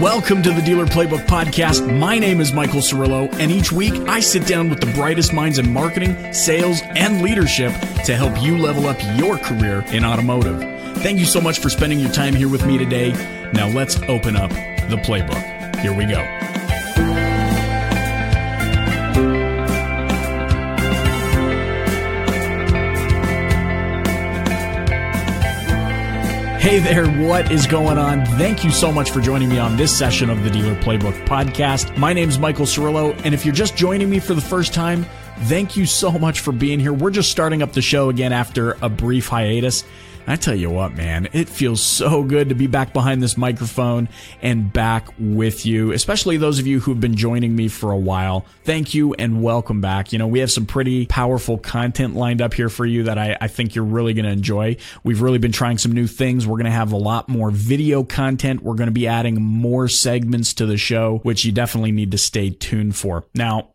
Welcome to the Dealer Playbook Podcast. My name is Michael Cirillo, and each week I sit down with the brightest minds in marketing, sales, and leadership to help you level up your career in automotive. Thank you so much for spending your time here with me today. Now let's open up the playbook. Here we go. Hey there, what is going on? Thank you so much for joining me on this session of the Dealer Playbook podcast. My name is Michael Cirillo, and if you're just joining me for the first time, thank you so much for being here. We're just starting up the show again after a brief hiatus. I tell you what, man, it feels so good to be back behind this microphone and back with you, especially those of you who've been joining me for a while. Thank you and welcome back. You know, we have some pretty powerful content lined up here for you that I, I think you're really going to enjoy. We've really been trying some new things. We're going to have a lot more video content. We're going to be adding more segments to the show, which you definitely need to stay tuned for. Now,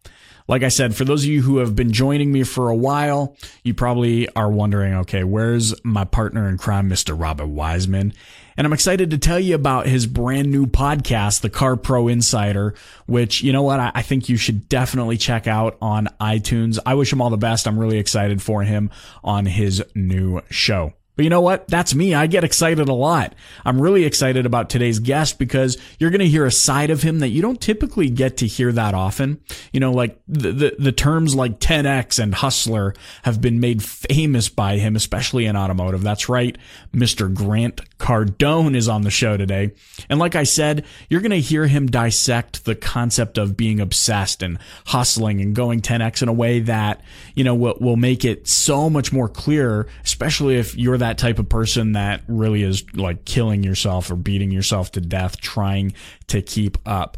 like I said, for those of you who have been joining me for a while, you probably are wondering, okay, where's my partner in crime, Mr. Robert Weisman? And I'm excited to tell you about his brand new podcast, The Car Pro Insider, which, you know what, I, think you should definitely check out on iTunes. I wish him all the best. I'm really excited for him on his new show. But you know what? That's me. I get excited a lot. I'm really excited about today's guest because you're going to hear a side of him that you don't typically get to hear that often. You know, like the, the, the terms like 10X and hustler have been made famous by him, especially in automotive. That's right. Mr. Grant Cardone is on the show today. And like I said, you're going to hear him dissect the concept of being obsessed and hustling and going 10X in a way that, you know, will, will make it so much more clear, especially if you're that that type of person that really is like killing yourself or beating yourself to death trying to keep up.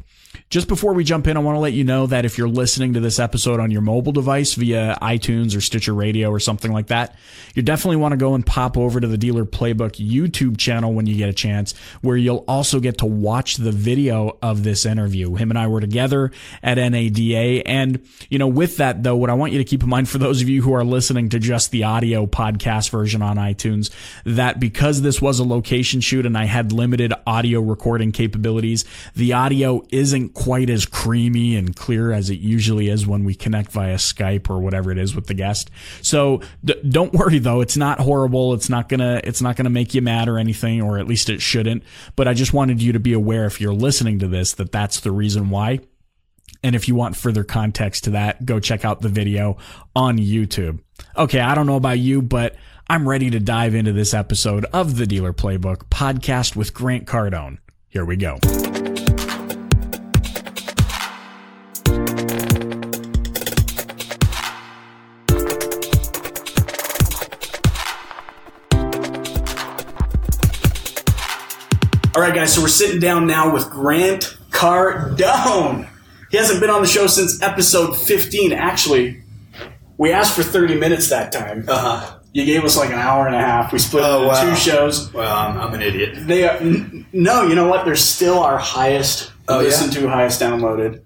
Just before we jump in, I want to let you know that if you're listening to this episode on your mobile device via iTunes or Stitcher Radio or something like that, you definitely want to go and pop over to the Dealer Playbook YouTube channel when you get a chance, where you'll also get to watch the video of this interview. Him and I were together at NADA. And, you know, with that though, what I want you to keep in mind for those of you who are listening to just the audio podcast version on iTunes, that because this was a location shoot and I had limited audio recording capabilities, the audio isn't quite as creamy and clear as it usually is when we connect via Skype or whatever it is with the guest. So d- don't worry though, it's not horrible. It's not gonna it's not gonna make you mad or anything, or at least it shouldn't. But I just wanted you to be aware if you're listening to this that that's the reason why. And if you want further context to that, go check out the video on YouTube. Okay, I don't know about you, but I'm ready to dive into this episode of the Dealer Playbook podcast with Grant Cardone. Here we go. All right, guys, so we're sitting down now with Grant Cardone. He hasn't been on the show since episode 15. Actually, we asked for 30 minutes that time. Uh-huh. You gave us like an hour and a half. We split oh, wow. two shows. Well, I'm, I'm, an idiot. They are, n- no, you know what? They're still our highest oh, listened yeah? to, highest downloaded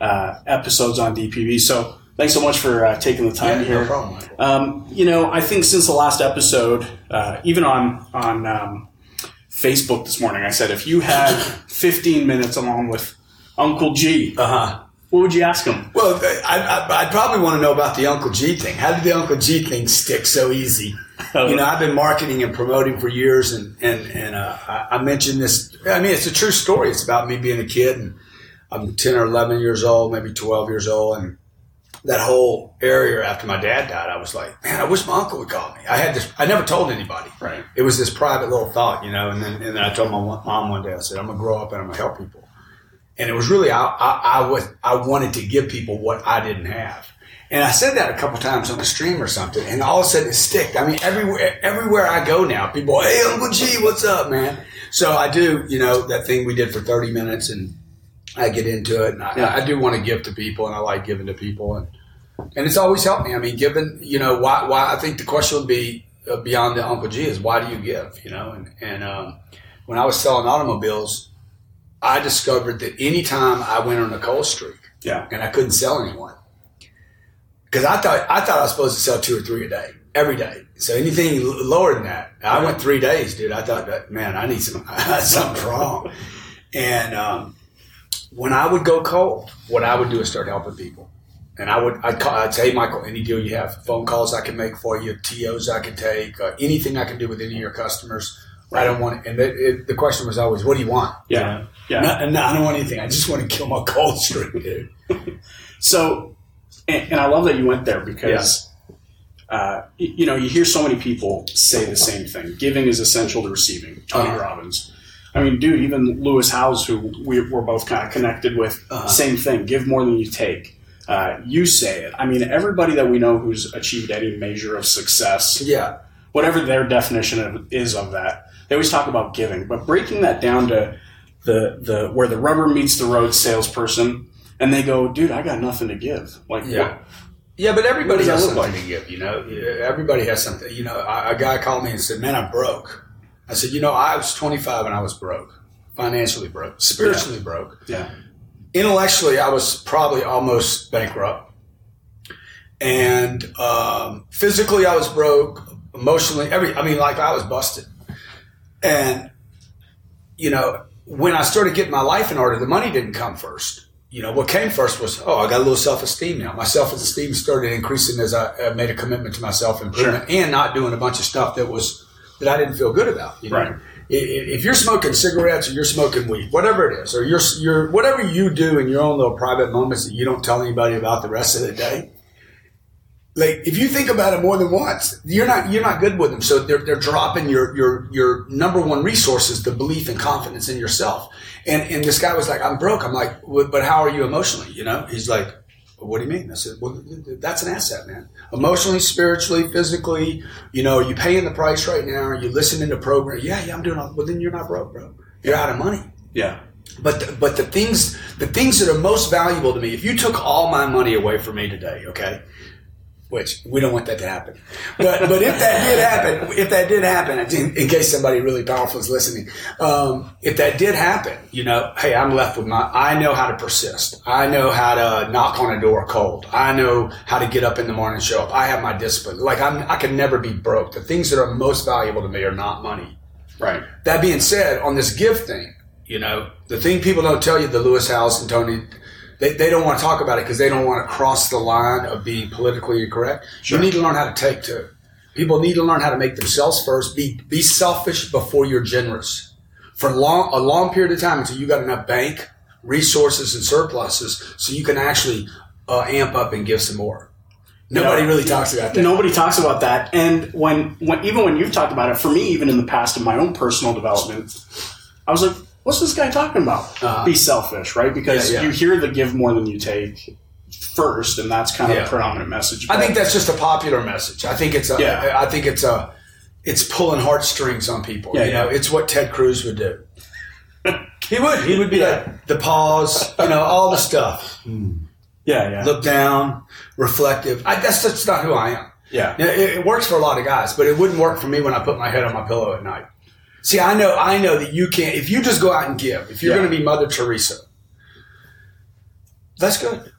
uh, episodes on DPB. So thanks so much for uh, taking the time yeah, here. No problem. Um, you know, I think since the last episode, uh, even on on um, Facebook this morning. I said, if you had 15 minutes along with Uncle G, uh-huh. what would you ask him? Well, I, would probably want to know about the Uncle G thing. How did the Uncle G thing stick so easy? Oh. You know, I've been marketing and promoting for years, and and and uh, I, I mentioned this. I mean, it's a true story. It's about me being a kid, and I'm 10 or 11 years old, maybe 12 years old, and that whole area after my dad died, I was like, man, I wish my uncle would call me. I had this, I never told anybody. Right. It was this private little thought, you know, and then, and then I told my mom one day, I said, I'm going to grow up and I'm going to help people. And it was really, I, I, I, was, I wanted to give people what I didn't have. And I said that a couple times on the stream or something, and all of a sudden it sticked. I mean, everywhere, everywhere I go now, people, hey, Uncle G, what's up, man? So I do, you know, that thing we did for 30 minutes and I get into it, and I, yeah. I do want to give to people, and I like giving to people, and and it's always helped me. I mean, given you know why, why I think the question would be uh, beyond the Uncle G is why do you give? You know, and and um, when I was selling automobiles, I discovered that anytime I went on a cold streak, yeah, and I couldn't sell anyone because I thought I thought I was supposed to sell two or three a day every day. So anything lower than that, I went three days, dude. I thought that man, I need some something's wrong. And um, when I would go cold, what I would do is start helping people. And I would, I'd, call, I'd say, Michael, any deal you have, phone calls I can make for you, TOs I can take, uh, anything I can do with any of your customers. I don't want, and it, it, the question was always, what do you want? Yeah. Yeah. No, no, I don't want anything. I just want to kill my cold streak, dude. So, and, and I love that you went there because, uh, y- you know, you hear so many people say the same thing. Giving is essential to receiving. Tony Uh-huh. Robbins. I mean, dude, even Lewis Howes, who we, we're both kind of connected with, Uh-huh. same thing. Give more than you take. Uh, you say it. I mean, everybody that we know who's achieved any measure of success, Yeah. whatever their definition of, is of that, they always talk about giving. But breaking that down to the the where the rubber meets the road salesperson, and they go, dude, I got nothing to give. Like, Yeah. what- Yeah, but everybody has something to give, you know. Everybody has something. You know, a guy called me and said, "Man, I'm broke." I said, "You know, I was 25 and I was broke, financially broke, spiritually broke, yeah, intellectually, I was probably almost bankrupt, and um, physically, I was broke. Emotionally, every I mean, like I was busted, and you know, when I started getting my life in order, the money didn't come first. You know, what came first was, oh, I got a little self esteem now. My self esteem started increasing as I, I made a commitment to my self improvement and not doing a bunch of stuff that was that I didn't feel good about. You know? Right. If you're smoking cigarettes or you're smoking weed, whatever it is, or you're you're whatever you do in your own little private moments that you don't tell anybody about the rest of the day, like if you think about it more than once, you're not you're not good with them. So they're they're dropping your your your number one resource is the belief and confidence in yourself. And and this guy was like, I'm broke. I'm like, but how are you emotionally? You know? He's like, what do you mean? I said, well, that's an asset, man. Emotionally, spiritually, physically, you know, are you paying the price right now? Are you listening to program? Yeah, yeah, I'm doing all, well, then you're not broke, bro. You're out of money. yeah, But the, but the things the things that are most valuable to me, if you took all my money away from me today, okay, which we don't want that to happen, but but if that did happen, if that did happen, in, in case somebody really powerful is listening, um, if that did happen, you know, hey, I'm left with my. I know how to persist. I know how to knock on a door cold. I know how to get up in the morning and show up. I have my discipline. Like I'm, I can never be broke. The things that are most valuable to me are not money. right, That being said, on this gift thing, you know, the thing people don't tell you, the Lewis Howes and Tony, they, they don't want to talk about it because they don't want to cross the line of being politically incorrect. Sure. You need to learn how to take too. People need to learn how to make themselves first. Be be selfish before you're generous. For long a long period of time until you got enough bank resources and surpluses, so you can actually uh, amp up and give some more. Nobody really talks about that. Nobody talks about that. And when, when even when you've talked about it, for me, even in the past in my own personal development, I was like, "What's this guy talking about? Uh-huh. Be selfish, right?" Because Yeah, yeah. you hear the give more than you take first, and that's kind of Yeah. the predominant message. I think that's just a popular message. I think it's a. Yeah. I think it's a. It's pulling heartstrings on people. Yeah, you know, it's what Ted Cruz would do. he would. He would be like the pause. You know, all the stuff. yeah, yeah, Look down, reflective. I, that's that's not who I am. yeah, Yeah, It, it works for a lot of guys, but it wouldn't work for me when I put my head on my pillow at night. See, I know, I know that you can't. If you just go out and give, if you're Yeah. going to be Mother Teresa, that's good.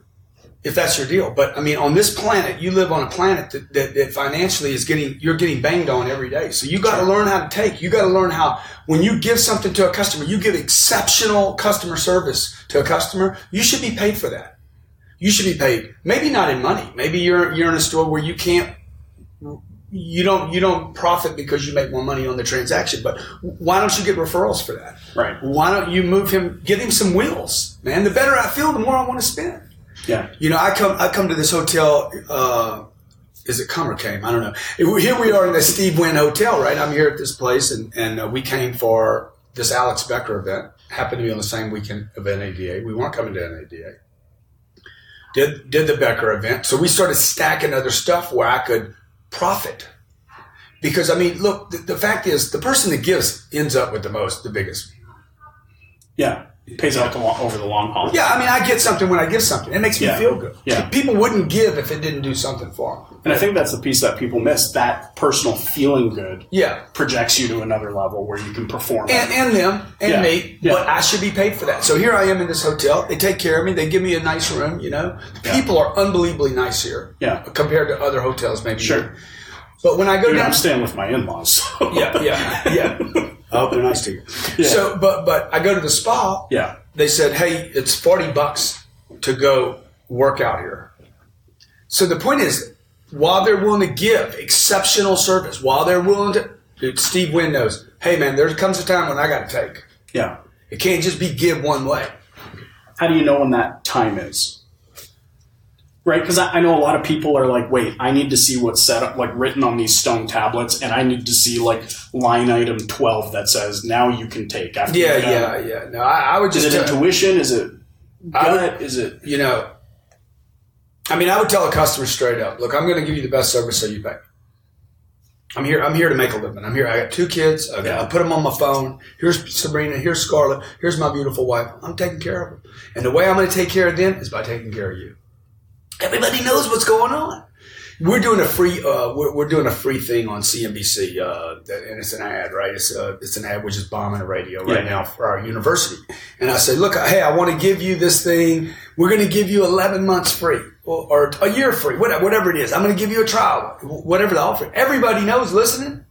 If that's your deal, but I mean, on this planet, you live on a planet that, that, that financially is getting you're getting banged on every day. So you got to learn how to take. You got to learn how when you give something to a customer, you give exceptional customer service to a customer. You should be paid for that. You should be paid. Maybe not in money. Maybe you're you're in a store where you can't you don't you don't profit because you make more money on the transaction. But why don't you get referrals for that? right, Why don't you move him? Get him some wheels, man. The better I feel, the more I want to spend. yeah, You know, I come I come to this hotel. Uh, is it come or came? I don't know. Here we are in the Steve Wynn Hotel, right? I'm here at this place, and and uh, we came for this Alex Becker event. Happened to be on the same weekend of NADA. We weren't coming to NADA. Did did the Becker event, so we started stacking other stuff where I could profit. Because I mean, look, the, the fact is, the person that gives ends up with the most, the biggest. yeah. Pays out the long, over the long haul. Yeah, I mean, I get something when I give something. It makes me Yeah. feel good. Yeah. People wouldn't give if it didn't do something for them. And I think that's the piece that people miss. That personal feeling good Yeah. projects you to another level where you can perform. And, and them and Yeah. me, Yeah. but I should be paid for that. So here I am in this hotel. They take care of me. They give me a nice room. You know, the people are unbelievably nice here. Yeah. compared to other hotels, maybe. Sure. But when I go Dude, down, I'm staying with my in-laws. So. yeah, yeah, yeah. I hope oh, they're nice to you. Yeah. So, but but I go to the spa. Yeah. They said, "Hey, it's forty bucks to go work out here." So the point is, while they're willing to give exceptional service, while they're willing to, dude, Steve Wynn knows. Hey, man, there comes a time when I got to take. Yeah. It can't just be give one way. How do you know when that time is? Right, because I, I know a lot of people are like, "Wait, I need to see what's set up, like written on these stone tablets, and I need to see like line item twelve that says now you can take." After Yeah, yeah, yeah. No, I, I would Is just it tell- intuition? Is it I would- gut? Is it? you know, I mean, I would tell a customer straight up, look, I'm going to give you the best service so you pay. I'm here. I'm here to make a living. I'm here. I got two kids. I, got. I put them on my phone. Here's Sabrina. Here's Scarlett. Here's my beautiful wife. I'm taking care of them. And the way I'm going to take care of them is by taking care of you. Everybody knows what's going on. We're doing a free. Uh, we're, we're doing a free thing on CNBC, uh, and it's an ad, right? It's uh, it's an ad which is bombing the radio right Yeah. now for our university. And I say, look, hey, I want to give you this thing. We're going to give you 11 months free or, or a year free, whatever, whatever it is. I'm going to give you a trial, whatever the offer. Everybody knows listening.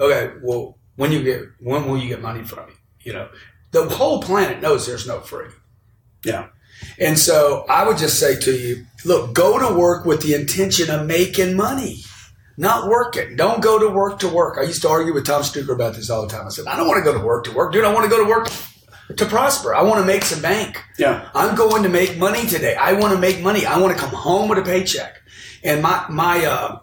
Okay, well, when you get when will you get money from me? You know, the whole planet knows there's no free. Yeah. And so I would just say to you, look, go to work with the intention of making money, not working. Don't go to work to work. I used to argue with Tom Stuker about this all the time. I said, I don't want to go to work to work. Dude, I want to go to work to prosper. I want to make some bank. Yeah. I'm going to make money today. I want to make money. I want to come home with a paycheck. And my, my, uh,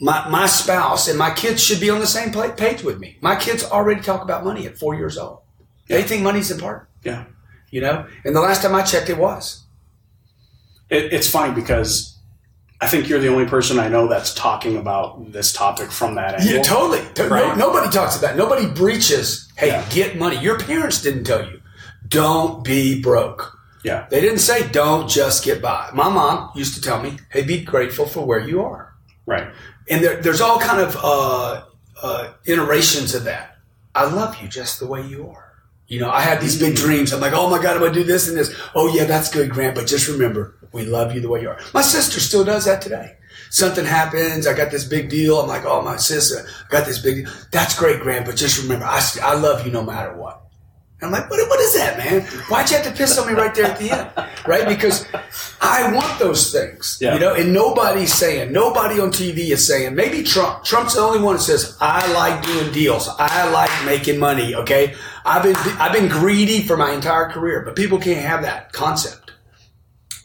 my, my spouse and my kids should be on the same page with me. My kids already talk about money at four years old. They think money's important, Yeah. You know? And the last time I checked, it was. It, it's funny because I think you're the only person I know that's talking about this topic from that angle. Yeah, totally. To- no- Right. nobody talks about. It. Nobody breaches. Hey, Yeah. get money. Your parents didn't tell you. Don't be broke. Yeah. They didn't say don't just get by. My mom used to tell me, "Hey, be grateful for where you are." Right. And there, there's all kind of uh, uh, iterations of that. I love you just the way you are. You know, I had these big dreams. I'm like, oh my God, I'm going to do this and this. Oh yeah, that's good, Grant. But just remember, we love you the way you are. My sister still does that today. Something happens. I got this big deal. I'm like, oh, my sister, I got this big deal. That's great, Grant. But just remember, I, I love you no matter what. I'm like, what, what is that, man? Why'd you have to piss on me right there at the end? Right? Because I want those things. Yeah. You know, and nobody's saying, nobody on TV is saying, maybe Trump. Trump's the only one that says, I like doing deals. I like making money. Okay. I've been, I've been greedy for my entire career, but people can't have that concept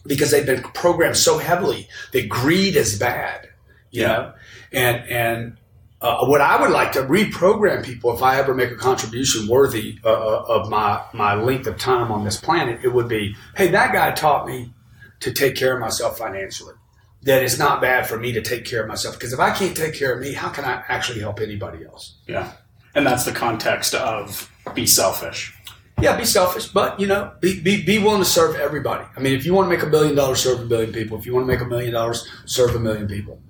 because they've been programmed so heavily that greed is bad. You Yeah. know? And, and, uh, what I would like to reprogram people if I ever make a contribution worthy uh, of my, my length of time on this planet, it would be, hey, that guy taught me to take care of myself financially. That it's not bad for me to take care of myself because if I can't take care of me, how can I actually help anybody else? Yeah. And that's the context of be selfish. Yeah, be selfish, but you know, be, be, be willing to serve everybody. I mean, if you want to make a billion dollars, serve a billion people. If you want to make a million dollars, serve a million people.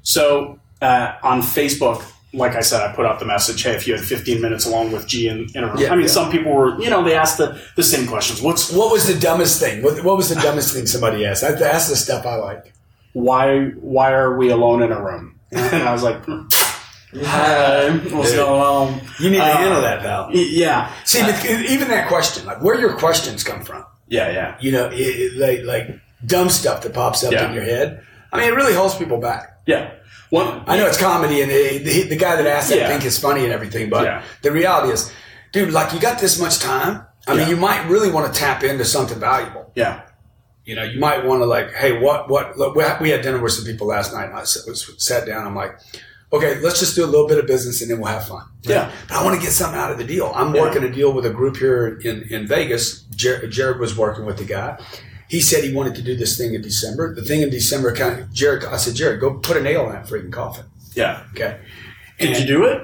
So uh, on Facebook, like I said, I put out the message, hey, if you had 15 minutes along with G in, in a room. Yeah, I mean, yeah. some people were, you know, they asked the, the same questions. What's What was the dumbest thing? What, what was the dumbest thing somebody asked? That- That's the stuff I like. why why are we alone in a room? And I was like, hi, what's going on? You need to Uh, handle that, pal. Yeah. See, but even that question, like where your questions come from, Yeah, yeah. you know, it, it, like, like dumb stuff that pops up Yeah. in your head. I mean, it really holds people back. Yeah. One, I know it's comedy, and the, the, the guy that asked that Yeah. think it's funny and everything, but Yeah. the reality is, dude, like you got this much time. I mean, you might really want to tap into something valuable. Yeah. You know, you might want to like, hey, what, what? Look, we had- we had dinner with some people last night, and I sat, was- sat down. I'm like, okay, let's just do a little bit of business, and then we'll have fun. Yeah. But I want to get something out of the deal. I'm Yeah. working a deal with a group here in, in Vegas. Jer- Jared was working with the guy. He said he wanted to do this thing in December. The thing in December kind of, Jared, I said, Jared, go put a nail in that freaking coffin. Yeah. Okay. Did you do it?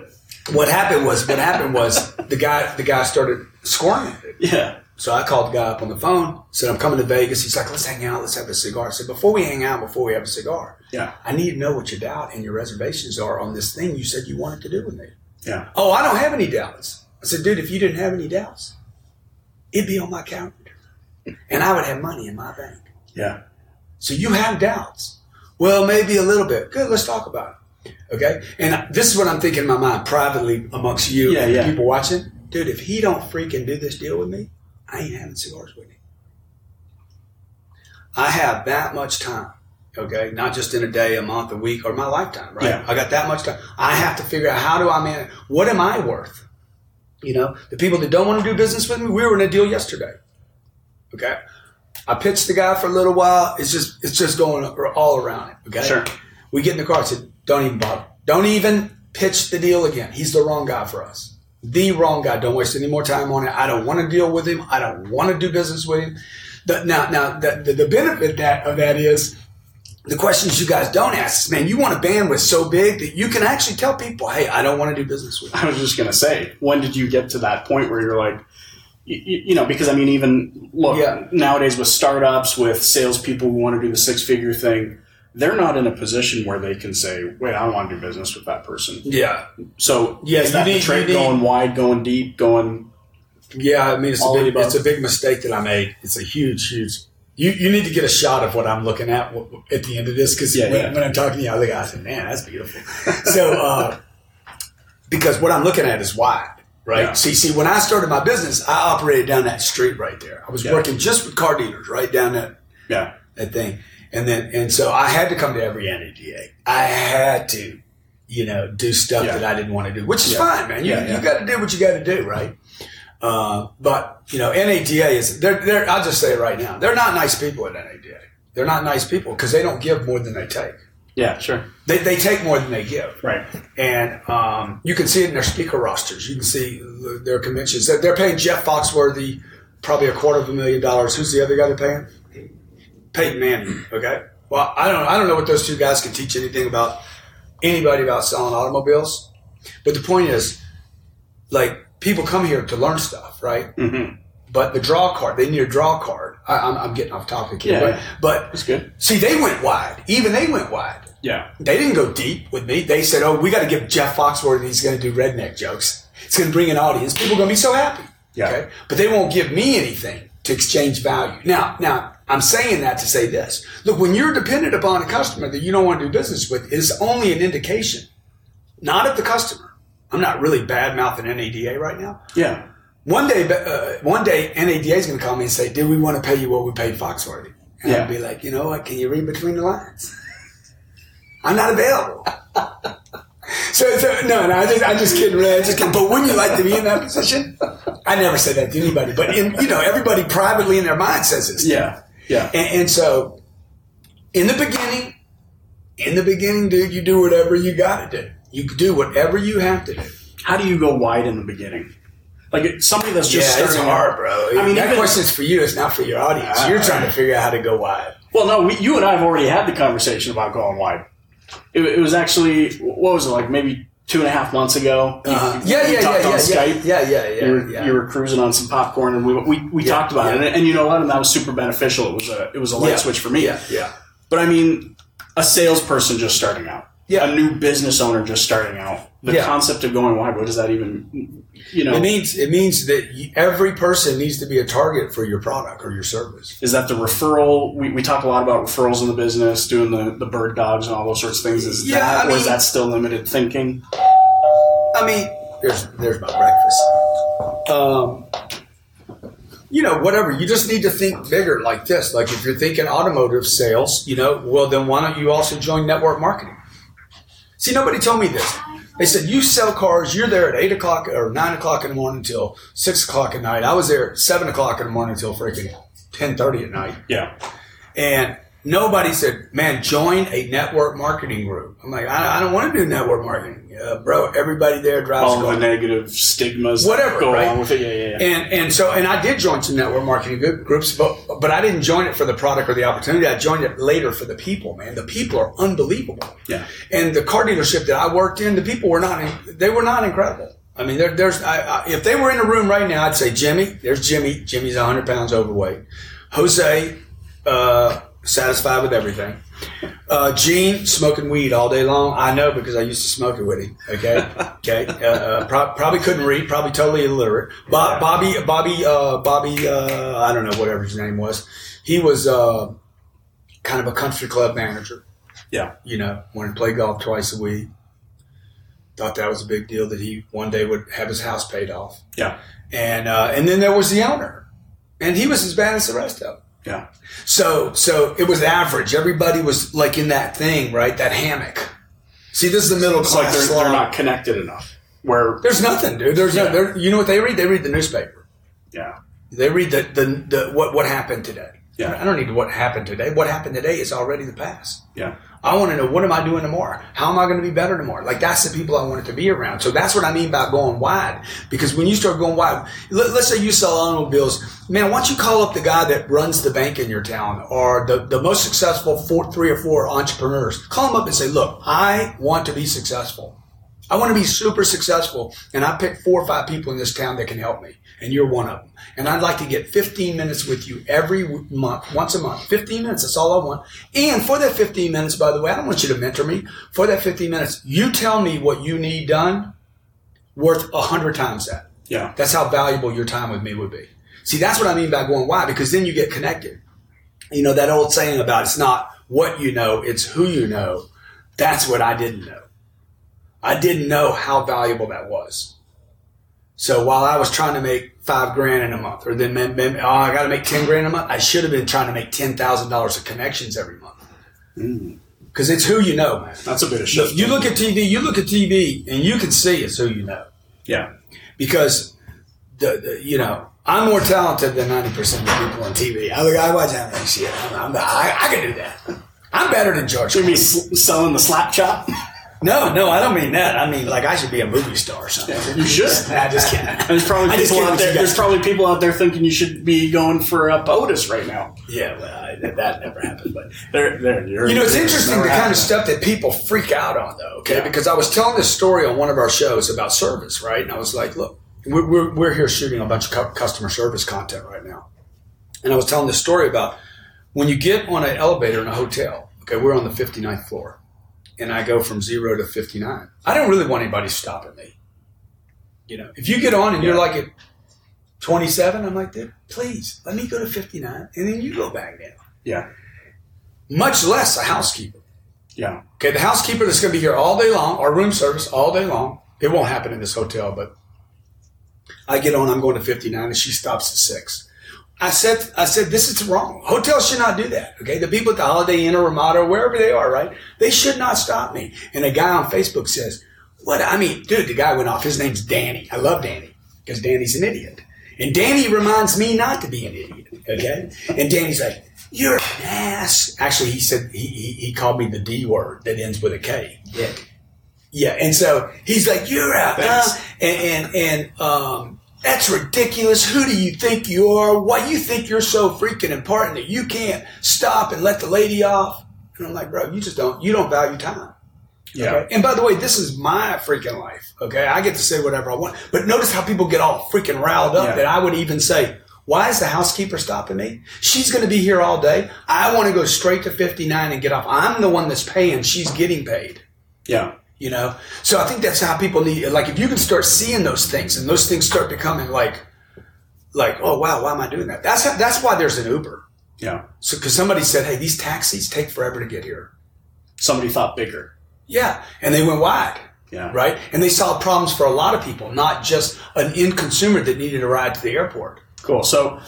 What happened was, what happened was the guy, the guy started squirming. Yeah. So I called the guy up on the phone, said, I'm coming to Vegas. He's like, let's hang out. Let's have a cigar. I said, before we hang out, before we have a cigar, Yeah. I need to know what your doubt and your reservations are on this thing you said you wanted to do with me. Yeah. Oh, I don't have any doubts. I said, dude, if you didn't have any doubts, it'd be on my calendar. And I would have money in my bank. Yeah. So you have doubts. Well, maybe a little bit. Good, let's talk about it. Okay, and this is what I'm thinking in my mind privately amongst you Yeah, and yeah. people watching. Dude, if he don't freaking do this deal with me, I ain't having cigars with him. I have that much time. Okay, not just in a day, a month, a week, or my lifetime. Right? Yeah. I got that much time. I have to figure out how do I manage. What am I worth? You know, the people that don't want to do business with me. We were in a deal yesterday. Okay, I pitched the guy for a little while. It's just it's just going all around it. Okay, Sure. we get in the car. I said, "Don't even bother. Don't even pitch the deal again. He's the wrong guy for us. The wrong guy. Don't waste any more time on it. I don't want to deal with him. I don't want to do business with him." The, now, now the, the, the benefit that of that is the questions you guys don't ask. is, Man, you want a bandwidth so big that you can actually tell people, "Hey, I don't want to do business with you." I was just gonna say, when did you get to that point where you're like, you, you know, because I mean, even look Yeah. nowadays with startups, with salespeople who want to do the six figure thing, they're not in a position where they can say, "Wait, I want to do business with that person." Yeah, So Yeah, is you that need- the trait going wide, going deep, going? Yeah, I mean it's a big it's a big mistake that I made. It's a huge, huge. You you need to get a shot of what I'm looking at at the end of this because Yeah, when, yeah. when I'm talking to you, I look, I say, man, that's beautiful. so uh, because what I'm looking at is wide, right? Yeah. See, see, when I started my business, I operated down that street right there. I was Yeah. working just with car dealers right down that Yeah, that thing. And then, and so I had to come to every NADA. I had to, you know, do stuff Yeah. that I didn't want to do, which is fine, man. You, you got to do what you got to do, right? Uh, but you know, NADA is they're, they're. I'll just say it right now. They're not nice people at NADA. They're not nice people because they don't give more than they take. Yeah, sure, They, they take more than they give. right. And um, you can see it in their speaker rosters. You can see their conventions. They're, they're paying Jeff Foxworthy probably a quarter of a million dollars. Who's the other guy they're paying? Peyton Manning. Okay. Well, I don't. I don't know what those two guys can teach anything about anybody about selling automobiles. But the point is, like, people come here to learn stuff, right? Mm-hmm. But the draw card, they need a draw card. I, I'm, I'm getting off topic here, Yeah. but, but That's good. see, they went wide. Even they went wide Yeah, they didn't go deep with me. They said, "Oh, we got to give Jeff Foxworthy. He's going to do redneck jokes. It's going to bring an audience. People are going to be so happy." Yeah. Okay, but they won't give me anything to exchange value. Now, now I'm saying that to say this: Look, when you're dependent upon a customer that you don't want to do business with, it is only an indication, not of the customer. I'm not really bad mouthing NADA right now. yeah, One day, uh, one day, NADA is going to call me and say, "Did we want to pay you what we paid Foxworthy?" And Yeah. I'll be like, "You know what? Can you read between the lines? I'm not available." so, so no, no, I just, I'm just kidding, really. I just kidding. But wouldn't you like to be in that position? I never said that to anybody, but in, you know, everybody privately in their mind says this. yeah, yeah. And, and so, in the beginning, in the beginning, dude, you do whatever you got to do. You do whatever you have to do. How do you go wide in the beginning? Like somebody that's just yeah, it's starting hard, bro. I mean, that even- question's for you. It's not for your audience. Ah, You're trying to figure out how to go wide. Well, no, we, you and I have already had the conversation about going wide. It, it was actually what was it like? Maybe two and a half months ago. Uh, you- yeah, we yeah, talked yeah, on yeah, Skype. yeah, yeah, yeah, You were, yeah. you were cruising on some popcorn, and we we, we Yeah, talked about yeah. it. And, and you know what? And that was super beneficial. It was a it was a light switch for me. Yeah, yeah. But I mean, a salesperson just starting out, Yeah. a new business owner just starting out. The Yeah. concept of going wide. What does that even? You know, It means it means that every person needs to be a target for your product or your service. is that the referral? We, we talk a lot about referrals in the business, doing the, the bird dogs and all those sorts of things. Is Yeah, that, I or is that still limited thinking? I mean, there's there's my breakfast. Um, you know, whatever. You just need to think bigger, like this. Like if you're thinking automotive sales, you know, well then why don't you also join network marketing? See, nobody told me this. They said you sell cars. You're there at eight o'clock or nine o'clock in the morning until six o'clock at night. I was there at seven o'clock in the morning until freaking ten thirty at night. Yeah. And nobody said, man, join a network marketing group. I'm like, I, I don't want to do network marketing. Uh, bro, everybody there drives all the negative stigmas Whatever, go right? with it. Yeah, yeah, yeah. And, and so, and I did join some network marketing group- groups, but, but I didn't join it for the product or the opportunity. I joined it later for the people, man. The people are unbelievable. Yeah. And the car dealership that I worked in, the people were not, they were not incredible. I mean, there, there's, I, I, if they were in a room right now, I'd say Jimmy, there's Jimmy. Jimmy's 100 pounds overweight. Jose, uh, satisfied with everything. Uh, Gene smoking weed all day long. I know because I used to smoke it with him. Okay, okay. Uh, uh, pro- probably couldn't read. Probably totally illiterate. Bob, Bobby, Bobby, uh, Bobby. Uh, I don't know whatever his name was. He was uh, kind of a country club manager. Yeah. You know, wanted to play golf twice a week. Thought that was a big deal that he one day would have his house paid off. Yeah. And uh, and then there was the owner, and he was as bad as the rest of them. Yeah. So so it was average. Everybody was like in that thing, right? That hammock. See, this is the middle It's class. like they're, they're not connected enough. Where, There's nothing, dude. There's no. Yeah. There, you know what they read? They read the newspaper. yeah. They read the, the, the what what happened today. Yeah. I don't need what happened today. What happened today is already the past. Yeah. I want to know what am I doing tomorrow? How am I going to be better tomorrow? Like that's the people I wanted to be around. So that's what I mean by going wide. Because when you start going wide, let, us say you sell automobiles, man. Why don't you call up the guy that runs the bank in your town or the, the most successful four, three or four entrepreneurs? Call them up and say, look, I want to be successful. I want to be super successful, and I picked four or five people in this town that can help me, and you're one of them. And I'd like to get 15 minutes with you every month, once a month. 15 minutes, that's all I want. And for that 15 minutes, by the way, I don't want you to mentor me. For that 15 minutes, you tell me what you need done, worth a hundred times that. Yeah. That's how valuable your time with me would be. See, that's what I mean by going why, because then you get connected. You know, that old saying about it's not what you know, it's who you know. That's what I didn't know. I didn't know how valuable that was. So while I was trying to make five grand in a month, or then oh, I got to make ten grand a month, I should have been trying to make ten thousand dollars of connections every month. Mm. Because it's who you know, man. That's a bit of shift. you look at TV, you look at TV, and you can see it's who you know Yeah. because the, the you know I'm more talented than ninety percent of the people on TV. I look, I watch that shit. I'm, I'm, I, I can do that. I'm better than George. Should mean selling the slap chop? No, no, I don't mean that. I mean like I should be a movie star or something. You should. Nah, just kidding. There's probably I just people out there. There's probably people out there thinking you should be going for a POTUS right now. Yeah, well, I, that, never happened. But There, there. You're, you know, it's interesting the kind of stuff that people freak out on, though. Okay, Yeah. because I was telling this story on one of our shows about service, right? And I was like, look, we're, we're, we're here shooting a bunch of customer service content right now. And I was telling this story about when you get on an elevator in a hotel, okay, we're on the 59th floor, and I go from zero to 59. I don't really want anybody stopping me. You know, if you get on and you're like at 27, I'm like, dude, please let me go to 59, and then you go back down. Yeah. Much less a housekeeper. Yeah. Okay, the housekeeper that's going to be here all day long, or room service all day long. It won't happen in this hotel, but I get on. I'm going to 59, and she stops at six. I said, I said, this is wrong. Hotels should not do that. Okay, the people at the Holiday Inn or Ramada or wherever they are, right? They should not stop me. And a guy on Facebook says, "What? I mean, dude, the guy went off. His name's Danny. I love Danny because Danny's an idiot, and Danny reminds me not to be an idiot. Okay, and Danny's like." You're an ass. Actually, he said he, he, he called me the D word that ends with a K. Dick. Yeah, and so he's like, "You're out," uh, and and and um, that's ridiculous. Who do you think you are? Why you think you're so freaking important that you can't stop and let the lady off? And I'm like, bro, you just don't you don't value time. Yeah. Okay? And by the way, this is my freaking life. Okay, I get to say whatever I want. But notice how people get all freaking riled up Yeah. that I would even say. Why is the housekeeper stopping me? She's going to be here all day. I want to go straight to 59 and get off. I'm the one that's paying. She's getting paid Yeah. You know so i think that's how people need like if you can start seeing those things and those things start becoming like like oh wow why am i doing that that's how, that's why there's an uber Yeah. so because somebody said hey these taxis take forever to get here Somebody thought bigger. yeah and they went wide Yeah. right and they solved problems for a lot of people not just an end consumer that needed a ride to the airport Cool. So,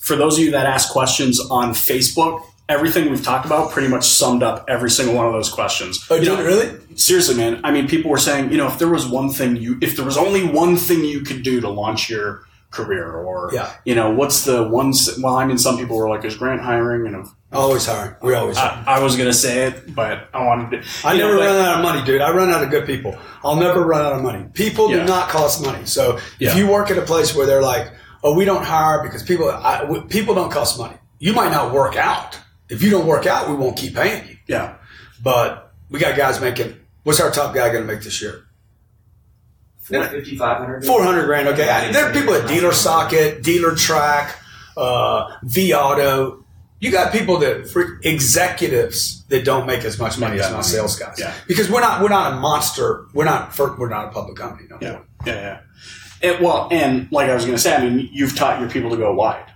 for those of you that ask questions on Facebook, everything we've talked about pretty much summed up every single one of those questions. oh You know, really Seriously, man. I mean, people were saying, you know, if there was one thing you, if there was only one thing you could do to launch your career, or Yeah. you know, what's the one? Well, I mean, some people were like, "Is Grant hiring?" And always hiring. we always. I, I was gonna say it, but I wanted to. I you know, never but- run out of money, dude. I run out of good people. I'll never run out of money. People Yeah. do not cost money. So Yeah. if you work at a place where they're like, "Oh, we don't hire because people I, people don't cost money," you might not work out. If you don't work out, we won't keep paying you. Yeah. But we got guys making. What's our top guy going to make this year? Four fifty, five hundred. Four hundred grand. Okay, I- there are people at DealerSocket, Dealer Track, uh, vAuto. You got people that for executives that don't make as much money Make as my money. sales guys. Yeah. Because we're not we're not a monster. We're not we're not a public company. No. Yeah. Yeah. Yeah. And, well, and like I was gonna say, I mean, you've taught your people to go wide.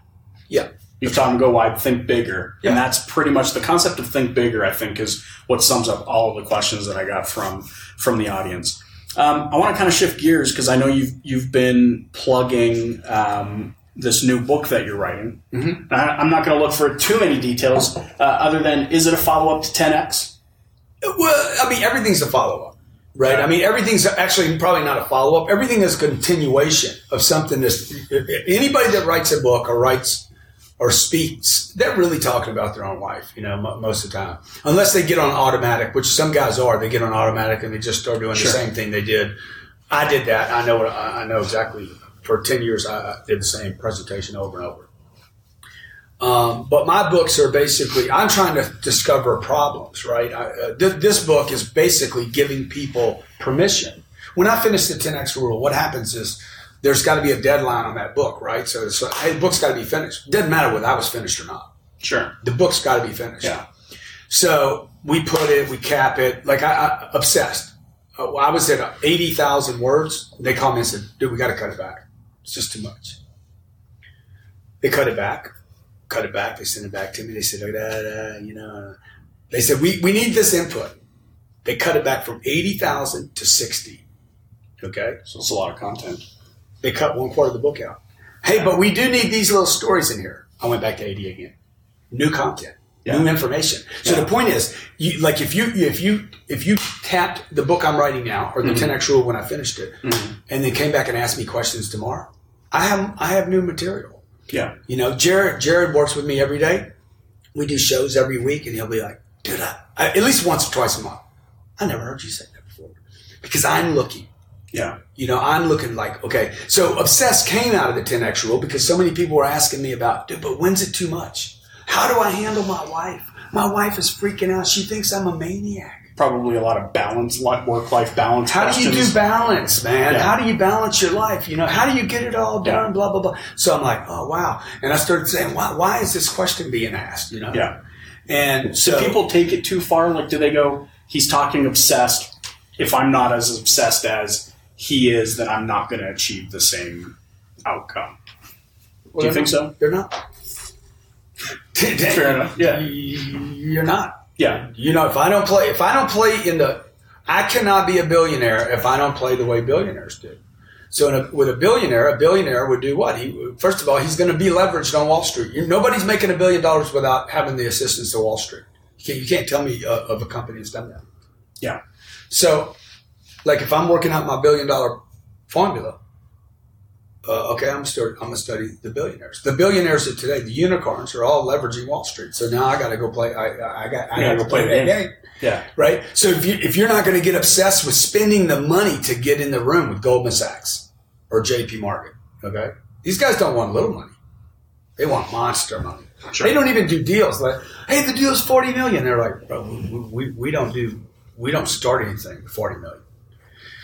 Yeah. You've taught them go wide, think bigger, Yeah. and that's pretty much the concept of think bigger. I think is what sums up all of the questions that I got from from the audience. Um, I want to kind of shift gears because I know you've you've been plugging um, this new book that you're writing. Mm-hmm. I, I'm not going to look for too many details, uh, other than is it a follow up to 10x? Well, I mean, everything's a follow up, right? I mean, everything's actually probably not a follow up. Everything is a continuation of something that's anybody that writes a book or writes or speaks, they're really talking about their own life, you know, mo- most of the time. Unless they get on automatic, which some guys are, they get on automatic and they just start doing Sure. the same thing they did. I did that. I know what I I know exactly. For 10 years, I I did the same presentation over and over. Um, but my books are basically, I'm trying to discover problems, right? I, uh, th- this book is basically giving people permission. When I finish the 10X rule, what happens is there's got to be a deadline on that book, right? So, so hey, the book's got to be finished. Doesn't matter whether I was finished or not. Sure. The book's got to be finished. Yeah. So we put it, we cap it. Like I, I obsessed. Uh, I was at eighty thousand words. They called me and said, "Dude, we got to cut it back. It's just too much." They cut it back, cut it back. They sent it back to me. They said, "Da, da, you know," they said, "We we need this input." They cut it back from eighty thousand to sixty. Okay, So it's a lot of content. They cut one quarter of the book out. Hey, but we do need these little stories in here. I went back to AD again. New content Yeah. new information. So Yeah. the point is, you, like if you if you if you tapped the book I'm writing now or the Mm-hmm. 10x rule when I finished it, and then came back and asked me questions tomorrow, I have I have new material. Yeah. You know, Jared Jared works with me every day. We do shows every week, and he'll be like, "Dude, I, I, at least once or twice a month." I never heard you say that before because I'm looking. Yeah. You know, I'm looking like, okay. So obsessed came out of the 10X rule because so many people were asking me about, dude, but when's it too much? How do I handle my wife? My wife is freaking out. She thinks I'm a maniac. Probably a lot of balance, work life balance. How do you do balance, man? Yeah. How do you balance your life? You know, how do you get it all done? Yeah. Blah, blah, blah. So I'm like, oh, wow. And I started saying, why, why is this question being asked? You know? Yeah. And so Do people take it too far? Like, do they go, he's talking obsessed. If I'm not as obsessed as he is, then I'm not going to achieve the same outcome. Well, do you think not- so? They're not. Fair enough. Yeah. You're not. Yeah. You know, if I don't play, if I don't play in the, I cannot be a billionaire if I don't play the way billionaires do. So in a, with a billionaire, a billionaire would do what? He first of all, he's going to be leveraged on Wall Street. You- Nobody's making a billion dollars without having the assistance of Wall Street. You can't, you can't tell me uh, of a company that's done that. Yeah. So, like if I'm working out my billion dollar formula, uh, okay, I'm start, I'm gonna study the billionaires. The billionaires of today, the unicorns, are all leveraging Wall Street. So now I got to go play. I, I got I got gotta to play the that game. game Yeah. right? So if you if you're not going to get obsessed with spending the money to get in the room with Goldman Sachs or J.P. Morgan, okay, these guys don't want little money; they want monster money. Sure. They don't even do deals like, "Hey, the deal's forty million. They're like, "Bro, we, we, we don't do we don't start anything with forty million.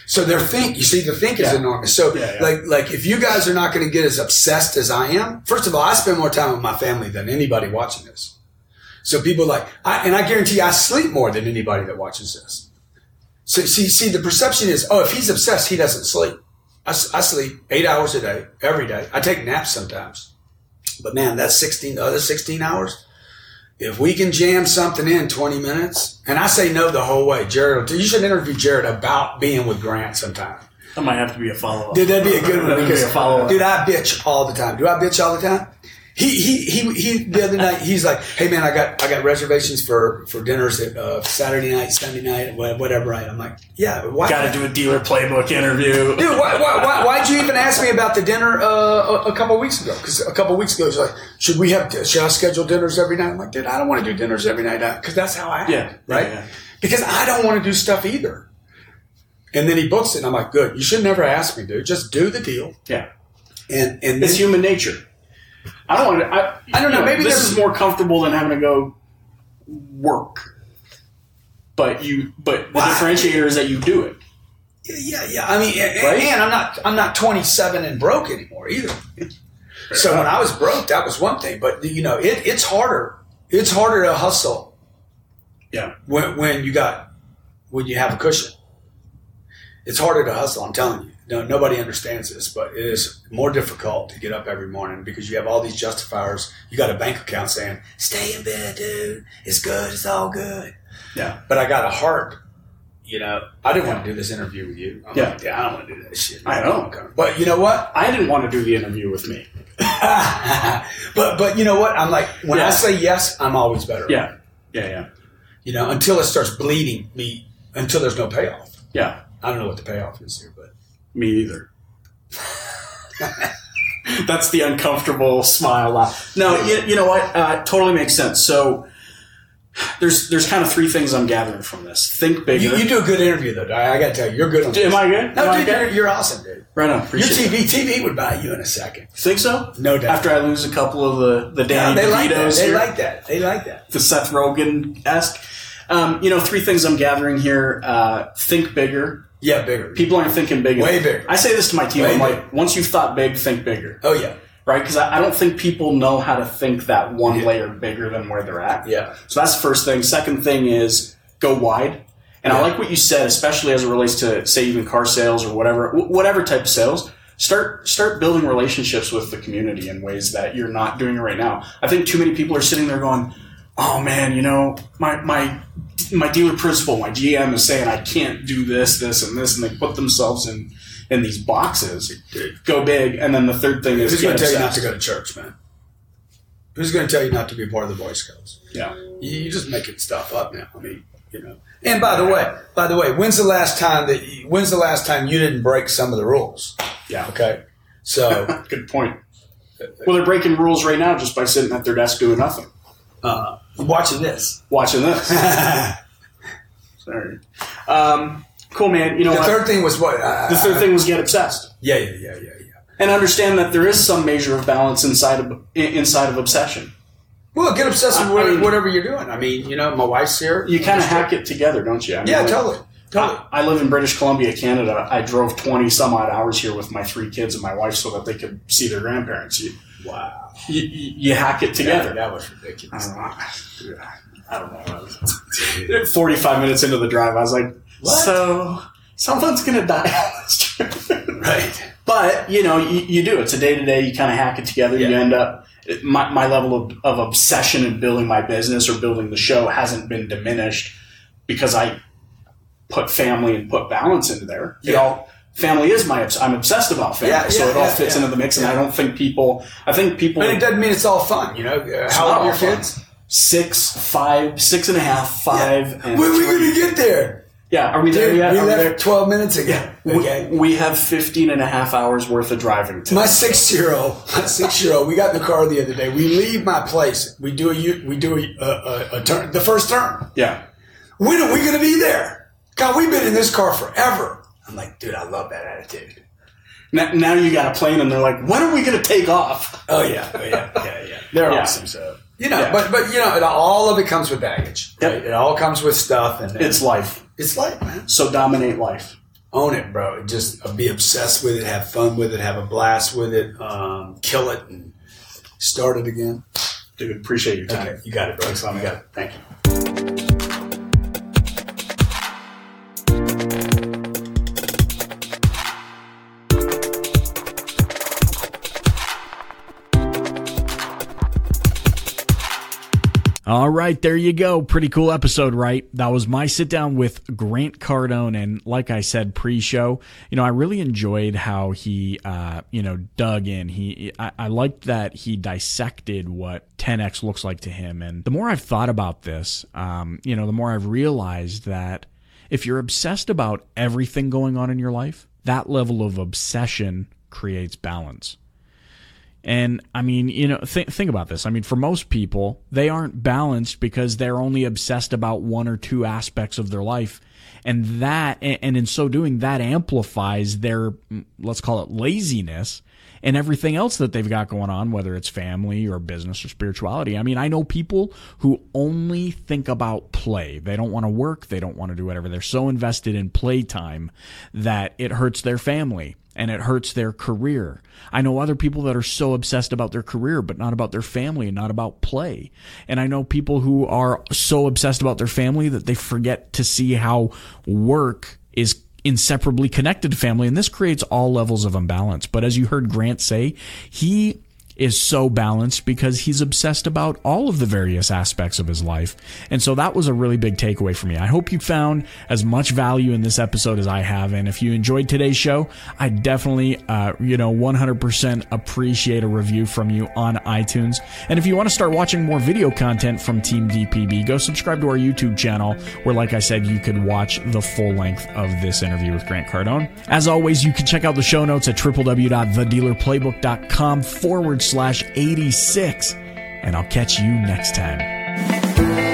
So their think, you see, the think is Yeah. enormous. So Yeah, yeah. like like if you guys are not going to get as obsessed as I am, first of all, I spend more time with my family than anybody watching this. So people like, I, and I guarantee you, I sleep more than anybody that watches this. So see, see, the perception is, oh, if he's obsessed, he doesn't sleep. I sleep eight hours a day, every day. I take naps sometimes, but man, that's sixteen. The other sixteen hours. If we can jam something in twenty minutes, and I say no the whole way, Jared, you should interview Jared about being with Grant sometime. That might have to be a follow up. Dude, that'd be a good one. That'd be a follow-up. Dude, I bitch all the time. Do I bitch all the time? He, he, he, he, the other night, he's like, hey man, I got, I got reservations for, for dinners at, uh, Saturday night, Sunday night, whatever. Right? I'm like, yeah, why? Got to do a dealer playbook interview. Dude, why, why, why, why'd you even ask me about the dinner uh, a, a couple of weeks ago? Because a couple of weeks ago, he's like, should we have, should I schedule dinners every night? I'm like, dude, I don't want to do dinners every night because that's how I am, Yeah, right? yeah, yeah. Because I don't want to do stuff either. And then he books it, and I'm like, good. You should never ask me, dude. Just do the deal. Yeah. And and It's then, human nature. I don't want to. I, I don't know, maybe this there's- is more comfortable than having to go work. But you, but the Why? differentiator is that you do it. yeah, yeah. I mean, and, Right? and I'm not I'm not 27 and broke anymore either. So when I was broke, that was one thing. But you know, it, it's harder. It's harder to hustle Yeah. when, when you got when you have a cushion. it's harder to hustle. I'm telling you. No, nobody understands this, but it is more difficult to get up every morning because you have all these justifiers. You got a bank account saying, "Stay in bed, dude. It's good. It's all good." Yeah. But I got a heart. You know, I didn't want to do this interview with you. I'm Yeah. like, yeah, I don't want to do that shit. I don't. know. But you know what? I didn't want to do the interview with me. but but you know what? I'm like when Yeah. I say yes, I'm always better. Yeah. Yeah. Yeah. You know, until it starts bleeding me, until there's no payoff. Yeah. I don't know what the payoff is here, but Me either. That's the uncomfortable smile laugh. No, you, you know what? Uh, totally makes sense. So there's there's kind of three things I'm gathering from this. Think bigger. you, you do a good interview though. I, I got to tell you, you're good on. Am. I good? No, Am dude, good? you're, you're awesome, dude. right on. Your Appreciate it. TV TV would buy you in a second. Think so? No doubt. After I lose a couple of the the Yeah, Danny they like that. They here, like that. They like that. the Seth Rogen esque. Um, you know, three things I'm gathering here. Uh, think bigger. Yeah, bigger. People aren't thinking big. Way enough. bigger. I say this to my team. Way I'm bigger. like, once you've thought big, think bigger. Oh yeah, right? Because I, I don't think people know how to think that one Yeah. layer bigger than where they're at. yeah. So that's the first thing. Second thing is go wide. And I like what you said, especially as it relates to say even car sales or whatever, wh- whatever type of sales. Start start building relationships with the community in ways that you're not doing it right now. I think too many people are sitting there going, "Oh man, you know my my my dealer principal, my GM is saying I can't do this, this, and this," and they put themselves in in these boxes. Go big, and then the third thing is Who's going to tell you not to go to church, man? Who's going to tell you not to be a part of the Boy Scouts? Yeah. You- You're just making stuff up now. I mean, you know. And by the way, by the way, when's the last time that you, when's the last time you didn't break some of the rules? Yeah. Okay, so Good point. Well, they're breaking rules right now just by sitting at their desk doing nothing, uh, watching this. watching this. Sorry. Um, cool, man. You know what? third thing was what? Uh, the third thing was get obsessed Yeah, yeah, yeah, yeah, yeah. and understand that there is some measure of balance inside of inside of obsession. Well, get obsessed with I- mean- whatever you're doing. I mean, you know, my wife's here. You kind of hack it together, don't you? I mean, Yeah, like, totally. I, I live in British Columbia, Canada. I drove twenty some odd hours here with my three kids and my wife so that they could see their grandparents. You, Wow, you, you hack it together. Yeah, that was ridiculous. I don't know. I was- 45 minutes into the drive, I was like, What? so someone's going to die on this trip. Right. But, you know, you, you do. It's a day to day. You kind of hack it together. You end up, my, my level of, of obsession in building my business or building the show hasn't been diminished because I put family and put balance into there. You Yeah. know, family is my, obs- I'm obsessed about family. Yeah, so it all yeah, fits yeah. into the mix. And I don't think people, I think people. But it doesn't mean it's all fun, you know. Uh, how old are your all fun. kids? Six, five, six and a half, five, Yeah. and When are we going to get there? Yeah, are we there yet? we Are left there? 12 minutes ago. Okay. We, we have 15 and a half hours worth of driving to My six year old, my six year old, we got in the car the other day. We leave my place. We do a we do a, a, a, a turn, the first turn. Yeah. When are we going to be there? God, we've been in this car forever. I'm like, dude, I love that attitude. Now, now you got a plane and they're like, when are we going to take off? Oh yeah, oh, yeah, yeah, yeah. They're Yeah. awesome. So you know, Yeah. but but you know, it, all of it comes with baggage. Yep. Right? It all comes with stuff, and It's life. it's like man, So dominate life. own it, bro. Just uh, be obsessed with it, have fun with it, have a blast with it, um, kill it, and start it again. Dude, appreciate your time. Okay, you got it, bro. Thanks You got it. Thank you. All right, there you go. Pretty cool episode, right? That was my sit down with Grant Cardone. And like I said pre show, you know, I really enjoyed how he, uh, you know, dug in. He, I, I liked that he dissected what 10X looks like to him. And the more I've thought about this, um, you know, the more I've realized that if you're obsessed about everything going on in your life, that level of obsession creates balance. And I mean, you know, th- think about this. I mean, for most people, they aren't balanced because they're only obsessed about one or two aspects of their life. And that, and in so doing, that amplifies their, let's call it laziness and everything else that they've got going on, whether it's family or business or spirituality. I mean, I know people who only think about play. They don't want to work. They don't want to do whatever. They're so invested in playtime that it hurts their family and it hurts their career. I know other people that are so obsessed about their career, but not about their family and not about play. And I know people who are so obsessed about their family that they forget to see how work is inseparably connected to family, and this creates all levels of imbalance. But as you heard Grant say, he is so balanced because he's obsessed about all of the various aspects of his life. And so that was a really big takeaway for me. I hope you found as much value in this episode as I have. And if you enjoyed today's show, I definitely, uh, you know, 100% appreciate a review from you on iTunes. And if you want to start watching more video content from Team DPB, go subscribe to our YouTube channel where, like I said, you could watch the full length of this interview with Grant Cardone. As always, you can check out the show notes at www.thedealerplaybook.com forward slash 86. And I'll catch you next time.